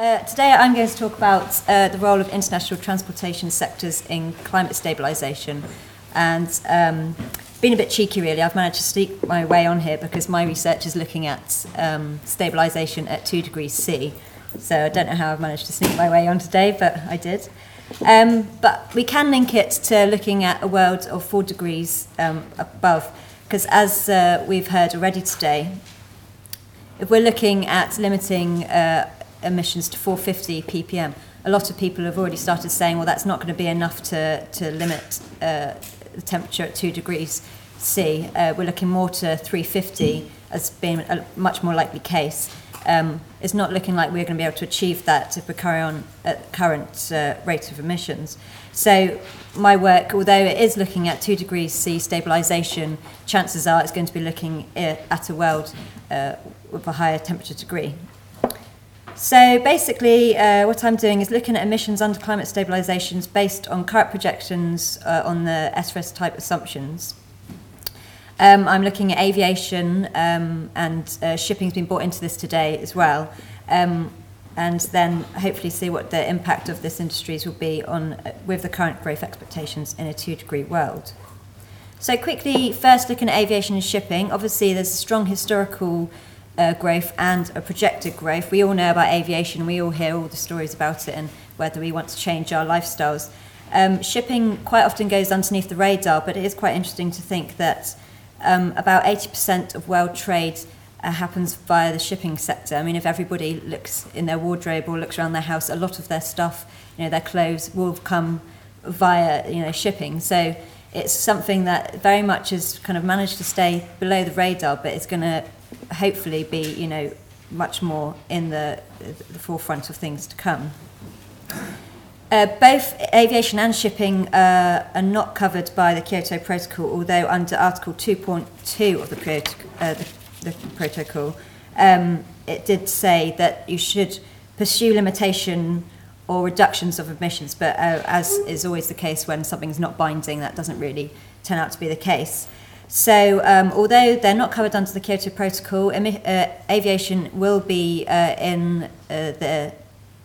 Uh, today I'm going to talk about uh, the role of international transportation sectors in climate stabilisation. And um, being a bit cheeky really, I've managed to sneak my way on here because my research is looking at um, stabilisation at 2 degrees C. So I don't know how I've managed to sneak my way on today, but I did. Um, but we can link it to looking at a world of 4 degrees um, above, because as uh, we've heard already today, if we're looking at limiting uh, emissions to 450 ppm. A lot of people have already started saying, well, that's not going to be enough to, to limit uh, the temperature at 2 degrees C. Uh, we're looking more to 350 as being a much more likely case. Um, it's not looking like we're going to be able to achieve that if we carry on at current uh, rate of emissions. So my work, although it is looking at 2 degrees C stabilisation, chances are it's going to be looking uh, at a world uh, with a higher temperature degree. So basically, uh, what I'm doing is looking at emissions under climate stabilisations based on current projections uh, on the SRES type assumptions. Um, I'm looking at aviation um, and uh, shipping's been brought into this today as well. Um, and then hopefully see what the impact of this industries will be on uh, with the current growth expectations in a two degree world. So quickly, first looking at aviation and shipping, obviously there's strong historical uh, growth and a projected growth. We all know about aviation, we all hear all the stories about it and whether we want to change our lifestyles. Um, shipping quite often goes underneath the radar, but it is quite interesting to think that um, about 80% of world trade uh, happens via the shipping sector. I mean, if everybody looks in their wardrobe or looks around their house, a lot of their stuff, you know, their clothes will come via, you know, shipping. So it's something that very much has kind of managed to stay below the radar, but it's going to hopefully be, you know, much more in the, the forefront of things to come. Uh, both aviation and shipping uh, are not covered by the Kyoto Protocol, although under Article 2.2 of the, uh, the, the protocol, um, it did say that you should pursue limitation or reductions of emissions, but uh, as is always the case when something's not binding, that doesn't really turn out to be the case. So, um, although they're not covered under the Kyoto Protocol, uh, aviation will be uh, in uh, the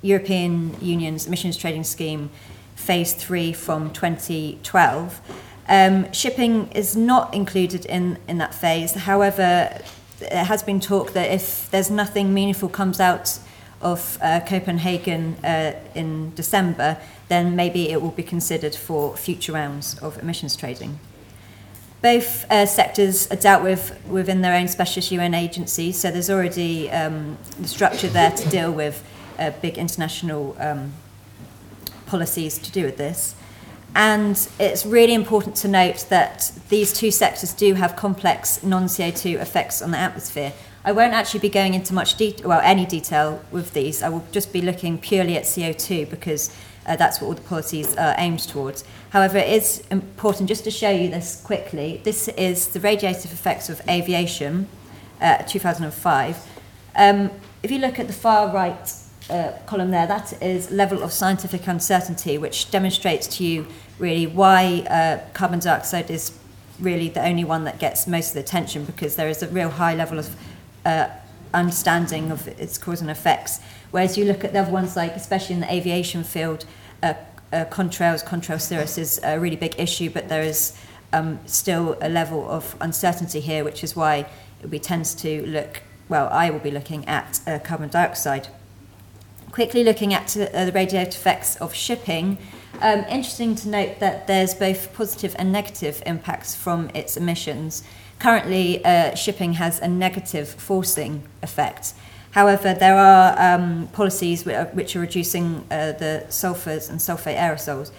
European Union's emissions trading scheme phase three from 2012. Um, shipping is not included in, in that phase. However, there has been talk that if there's nothing meaningful comes out of uh, Copenhagen uh, in December, then maybe it will be considered for future rounds of emissions trading. Both uh, sectors are dealt with within their own specialist UN agencies, so there's already um, the structure there to deal with uh, big international um, policies to do with this. And it's really important to note that these two sectors do have complex non CO2 effects on the atmosphere. I won't actually be going into much detail, well, any detail with these. I will just be looking purely at CO2 because uh, that's what all the policies are aimed towards. However, it is important just to show you this quickly. This is the radiative effects of aviation, uh, 2005. Um, if you look at the far right uh, column there, that is level of scientific uncertainty, which demonstrates to you really why uh, carbon dioxide is really the only one that gets most of the attention because there is a real high level of uh, understanding of its cause and effects. Whereas you look at the other ones, like especially in the aviation field, uh, uh, contrails, contrail cirrus is a really big issue, but there is um, still a level of uncertainty here, which is why we tend to look, well, I will be looking at uh, carbon dioxide. Quickly looking at uh, the radiative effects of shipping, um, interesting to note that there's both positive and negative impacts from its emissions. Currently, uh, shipping has a negative forcing effect. However, there are um, policies which are reducing uh, the sulfurs and sulfate aerosols.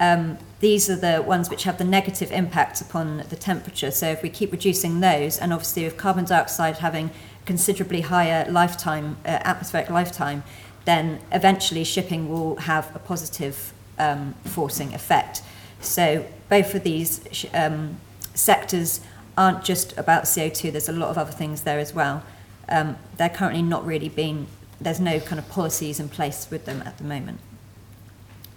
Um, these are the ones which have the negative impact upon the temperature. So if we keep reducing those, and obviously with carbon dioxide having considerably higher lifetime, uh, atmospheric lifetime, then eventually shipping will have a positive um, forcing effect. So both of these um, sectors aren't just about CO2, there's a lot of other things there as well um, they're currently not really being, there's no kind of policies in place with them at the moment.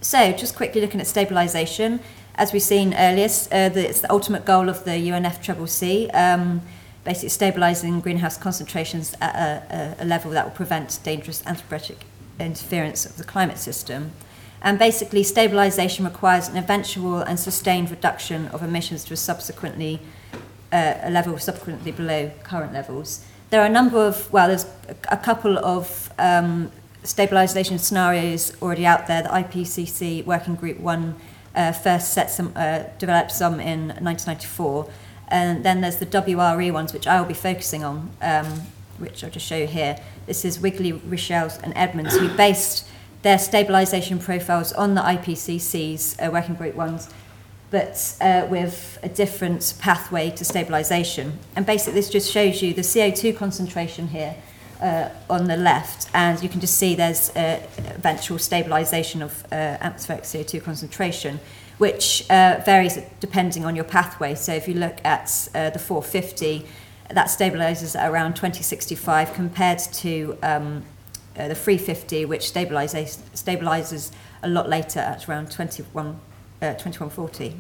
So, just quickly looking at stabilisation, as we've seen earlier, uh, the, it's the ultimate goal of the UNFCCC, um, basically stabilising greenhouse concentrations at a, a, a level that will prevent dangerous anthropogenic interference of the climate system. And basically, stabilisation requires an eventual and sustained reduction of emissions to a subsequently uh, a level subsequently below current levels. There are a number of, well, there's a, couple of um, stabilisation scenarios already out there. The IPCC Working Group 1 uh, first set some, uh, developed some in 1994. And then there's the WRE ones, which I will be focusing on, um, which I'll just show you here. This is Wigley, Richels, and Edmonds, who based their stabilisation profiles on the IPCC's uh, Working Group 1s but uh, with a different pathway to stabilisation. And basically, this just shows you the CO2 concentration here uh, on the left, and you can just see there's uh, eventual stabilisation of atmospheric CO2 concentration, which uh, varies depending on your pathway. So if you look at uh, the 450, that stabilises at around 2065 compared to um, uh, the 350, which stabilises, stabilises a lot later at around 21 uh, 2140.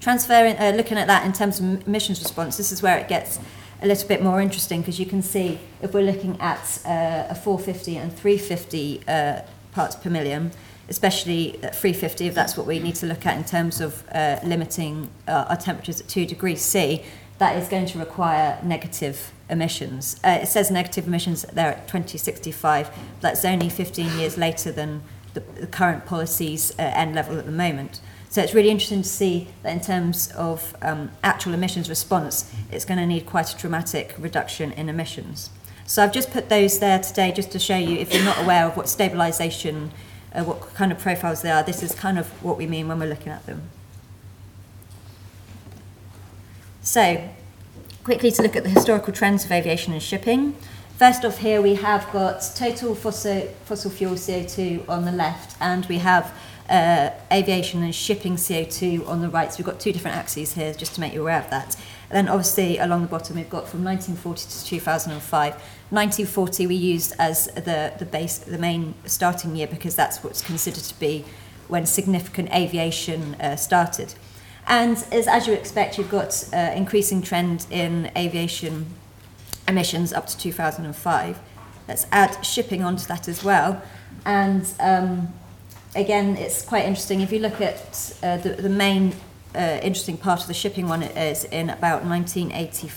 Transferring, uh, looking at that in terms of emissions response, this is where it gets a little bit more interesting because you can see if we're looking at uh, a 450 and 350 uh, parts per million, especially at 350, if that's what we need to look at in terms of uh, limiting uh, our temperatures at 2 degrees C, that is going to require negative emissions. Uh, it says negative emissions there at 2065, but that's only 15 years later than the, the current policies uh, end level at the moment. So it's really interesting to see that in terms of um, actual emissions response, it's going to need quite a dramatic reduction in emissions. So I've just put those there today just to show you, if you're not aware of what stabilisation, uh, what kind of profiles they are, this is kind of what we mean when we're looking at them. So, quickly to look at the historical trends of aviation and shipping. First off here we have got total fossil, fossil fuel CO2 on the left and we have uh, aviation and shipping CO2 on the right. So we've got two different axes here just to make you aware of that. And then obviously along the bottom we've got from 1940 to 2005. 1940 we used as the, the base, the main starting year because that's what's considered to be when significant aviation uh, started. And as, as you expect, you've got uh, increasing trend in aviation emissions up to 2005. Let's add shipping onto that as well. And um, again, it's quite interesting. If you look at uh, the, the main uh, interesting part of the shipping one is in about 1980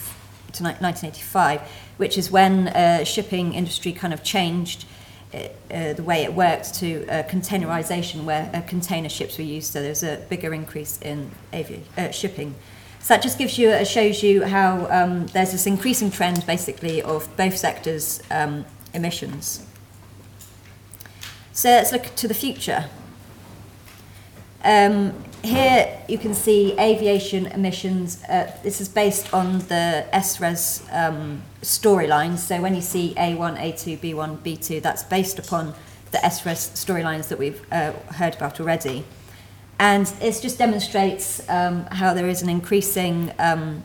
to 1985, which is when uh, shipping industry kind of changed uh, uh, the way it worked to uh, containerization, where uh, container ships were used. So there's a bigger increase in avi- uh, shipping. So that just gives you, uh, shows you how um, there's this increasing trend basically of both sectors' um, emissions. So let's look to the future. Um, here you can see aviation emissions. Uh, this is based on the SRES um, storylines. So when you see A1, A2, B1, B2, that's based upon the SRES storylines that we've uh, heard about already. And it just demonstrates um, how there is an increasing, um,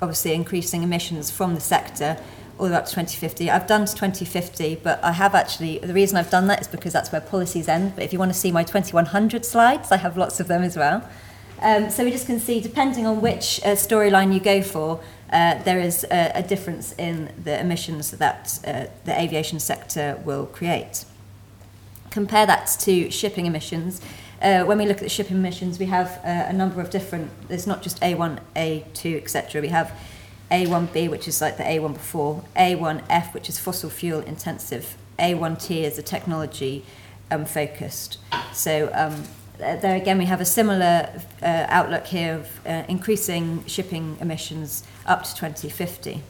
obviously increasing emissions from the sector all the way up to 2050. I've done to 2050, but I have actually, the reason I've done that is because that's where policies end. But if you want to see my 2100 slides, I have lots of them as well. Um, so we just can see, depending on which uh, storyline you go for, uh, there is a, a difference in the emissions that uh, the aviation sector will create. Compare that to shipping emissions. Uh, when we look at the shipping emissions, we have uh, a number of different, there's not just A1, A2, etc. We have A1B, which is like the A1 before, A1F, which is fossil fuel intensive, A1T is the technology um, focused. So um, there again, we have a similar uh, outlook here of uh, increasing shipping emissions up to 2050.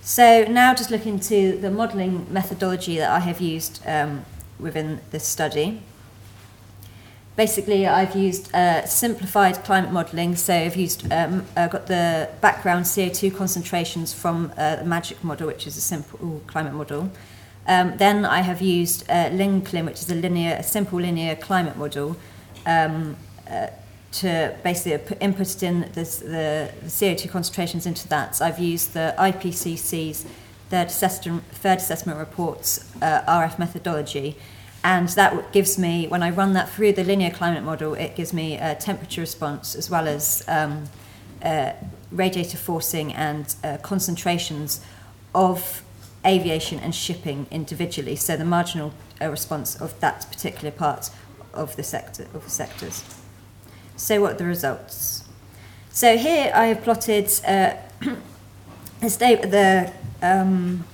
So now just looking to the modelling methodology that I have used um, within this study basically I've used uh, simplified climate modelling. So I've used um, uh, got the background CO2 concentrations from uh, the MAGICC model, which is a simple climate model. Um, then I have used uh, LinClim, which is a linear, a simple linear climate model, um, uh, to basically put, input in this, the, the CO2 concentrations into that. So I've used the IPCC's third assessment, third assessment reports uh, RF methodology, and that gives me, when I run that through the linear climate model, it gives me a temperature response as well as um, uh, radiative forcing and uh, concentrations of aviation and shipping individually, so the marginal uh, response of that particular part of the sector of the sectors. So what are the results? So here I have plotted uh, the, um,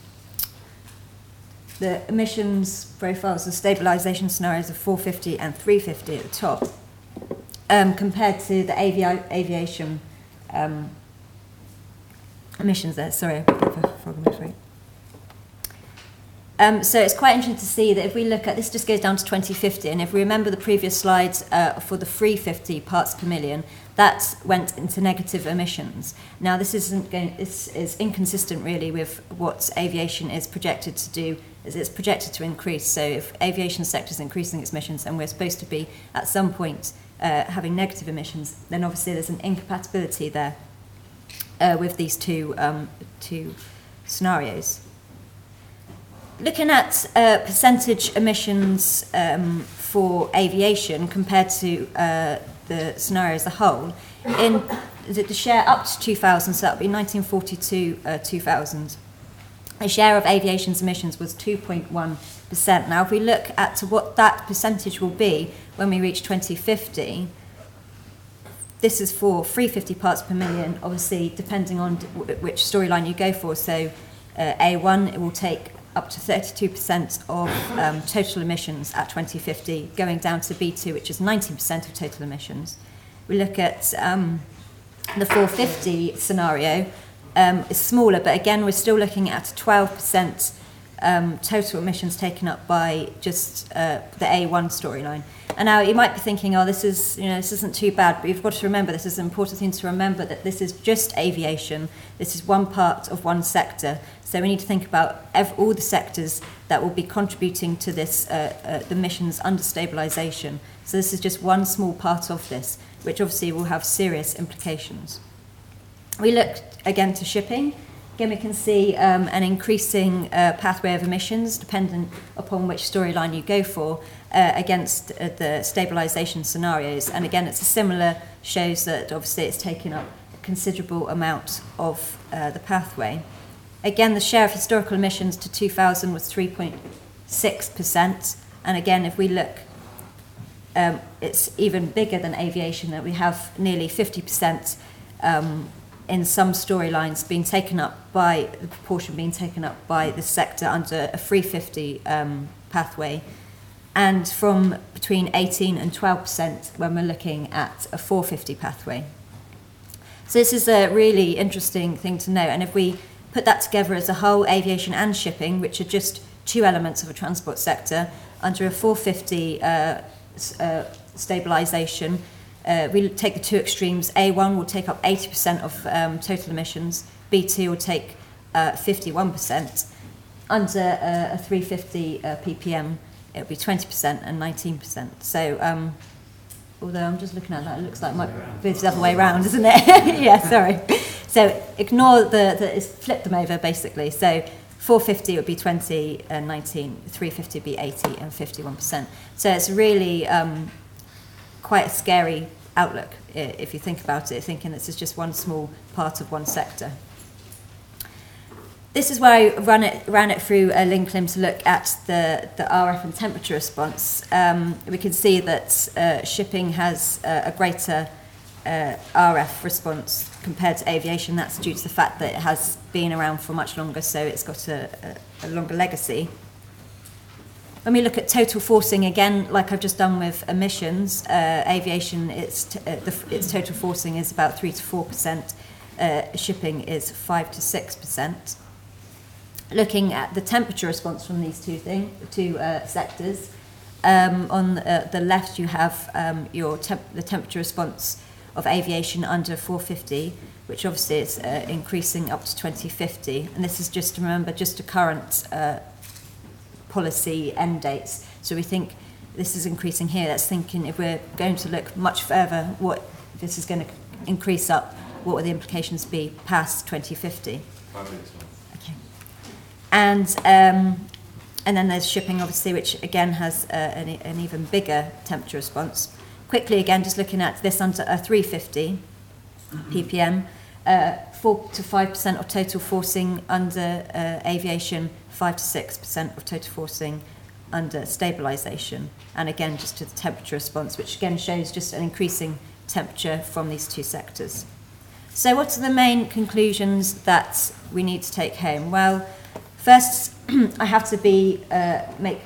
the emissions profiles, the stabilisation scenarios of 450 and 350 at the top, um, compared to the avi- aviation um, emissions there. Sorry. Um, so it's quite interesting to see that if we look at this, just goes down to 2050, and if we remember the previous slides uh, for the 350 parts per million, that went into negative emissions. Now this isn't going, it's, it's inconsistent really with what aviation is projected to do. Is it's projected to increase. So if aviation sector is increasing its emissions, and we're supposed to be at some point uh, having negative emissions, then obviously there's an incompatibility there uh, with these two um, two scenarios. Looking at uh, percentage emissions um, for aviation compared to uh, the scenario as a whole, in the, the share up to 2000, so that would be 1942 uh, 2000, the share of aviation's emissions was 2.1%. Now, if we look at what that percentage will be when we reach 2050, this is for 350 parts per million, obviously, depending on which storyline you go for. So, uh, A1, it will take up to 32% of um, total emissions at 2050, going down to B2, which is 19% of total emissions. We look at um, the 450 scenario, um, is smaller, but again, we're still looking at 12% um, total emissions taken up by just uh, the A1 storyline. And now you might be thinking, oh, this is, you know, this isn't too bad, but you've got to remember, this is an important thing to remember, that this is just aviation. This is one part of one sector. So we need to think about ev- all the sectors that will be contributing to this, uh, uh, the emissions under stabilisation. So this is just one small part of this, which obviously will have serious implications. We looked again to shipping. Again, we can see um, an increasing uh, pathway of emissions, dependent upon which storyline you go for, uh, against uh, the stabilisation scenarios. And again, it's a similar, shows that obviously it's taken up a considerable amount of uh, the pathway. Again, the share of historical emissions to 2000 was 3.6%. And again, if we look, um, it's even bigger than aviation, that we have nearly 50% um, in some storylines being taken up by the proportion being taken up by the sector under a 350 um, pathway and from between 18 and 12% when we're looking at a 450 pathway. So this is a really interesting thing to know and if we put that together as a whole aviation and shipping which are just two elements of a transport sector under a 450 uh, uh, stabilisation uh, we take the two extremes. A1 will take up 80% of um, total emissions. B2 will take uh, 51%. Under uh, a 350 uh, ppm, it will be 20% and 19%. So, um, although I'm just looking at that, it looks like my, it's the other way around, isn't it? yeah, sorry. So ignore the, the it's flip them over basically. So 450 would be 20 and 19, 350 would be 80 and 51%. So it's really um, quite a scary outlook if you think about it, thinking this is just one small part of one sector. This is where I ran it, ran it through a LinClim to look at the, the RF and temperature response. Um, we can see that uh, shipping has a greater uh, RF response compared to aviation. That's due to the fact that it has been around for much longer, so it's got a, a, a longer legacy. When we look at total forcing, again, like I've just done with emissions, uh, aviation, its, t- uh, the, its total forcing is about 3 to 4%, uh, shipping is 5 to 6%. Looking at the temperature response from these two, thing, two uh, sectors, um, on uh, the left you have um, your temp- the temperature response of aviation under 450, which obviously is uh, increasing up to 2050. And this is just, to remember, just a current policy end dates. So we think this is increasing here. That's thinking if we're going to look much further, what this is going to increase up, what will the implications be past 2050? Okay. And um, and then there's shipping, obviously, which again has uh, an, an even bigger temperature response. Quickly, again, just looking at this under a 350 ppm, uh, 4 to 5% of total forcing under uh, aviation, 5 to 6% of total forcing under stabilisation. And again, just to the temperature response, which again shows just an increasing temperature from these two sectors. So, what are the main conclusions that we need to take home? Well, first, I have to be uh, make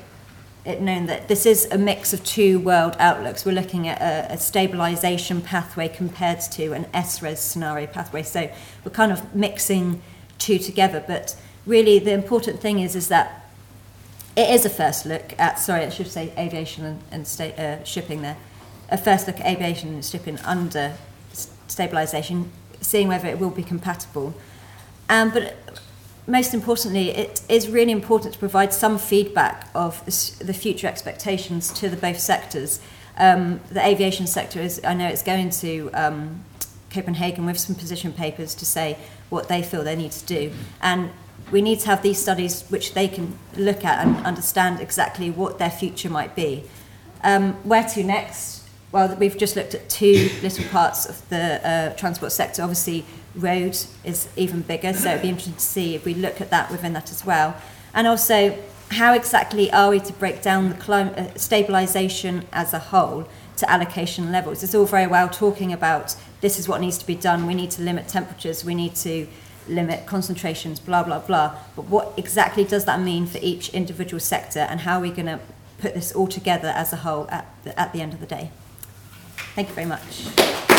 it known that this is a mix of two world outlooks. We're looking at a, a stabilisation pathway compared to an SRES scenario pathway. So we're kind of mixing two together. But really, the important thing is is that it is a first look at. Sorry, I should say aviation and, and sta- uh, shipping there. A first look at aviation and shipping under stabilisation, seeing whether it will be compatible. Um, but most importantly, it is really important to provide some feedback of the future expectations to the both sectors. Um, the aviation sector is, I know it's going to um, Copenhagen with some position papers to say what they feel they need to do. And we need to have these studies which they can look at and understand exactly what their future might be. Um, where to next? Well, we've just looked at two little parts of the uh, transport sector. Obviously, road is even bigger, so it'd be interesting to see if we look at that within that as well. And also, how exactly are we to break down the uh, stabilisation as a whole to allocation levels? It's all very well talking about this is what needs to be done. We need to limit temperatures. We need to limit concentrations. Blah blah blah. But what exactly does that mean for each individual sector, and how are we going to put this all together as a whole at the, at the end of the day? Thank you very much.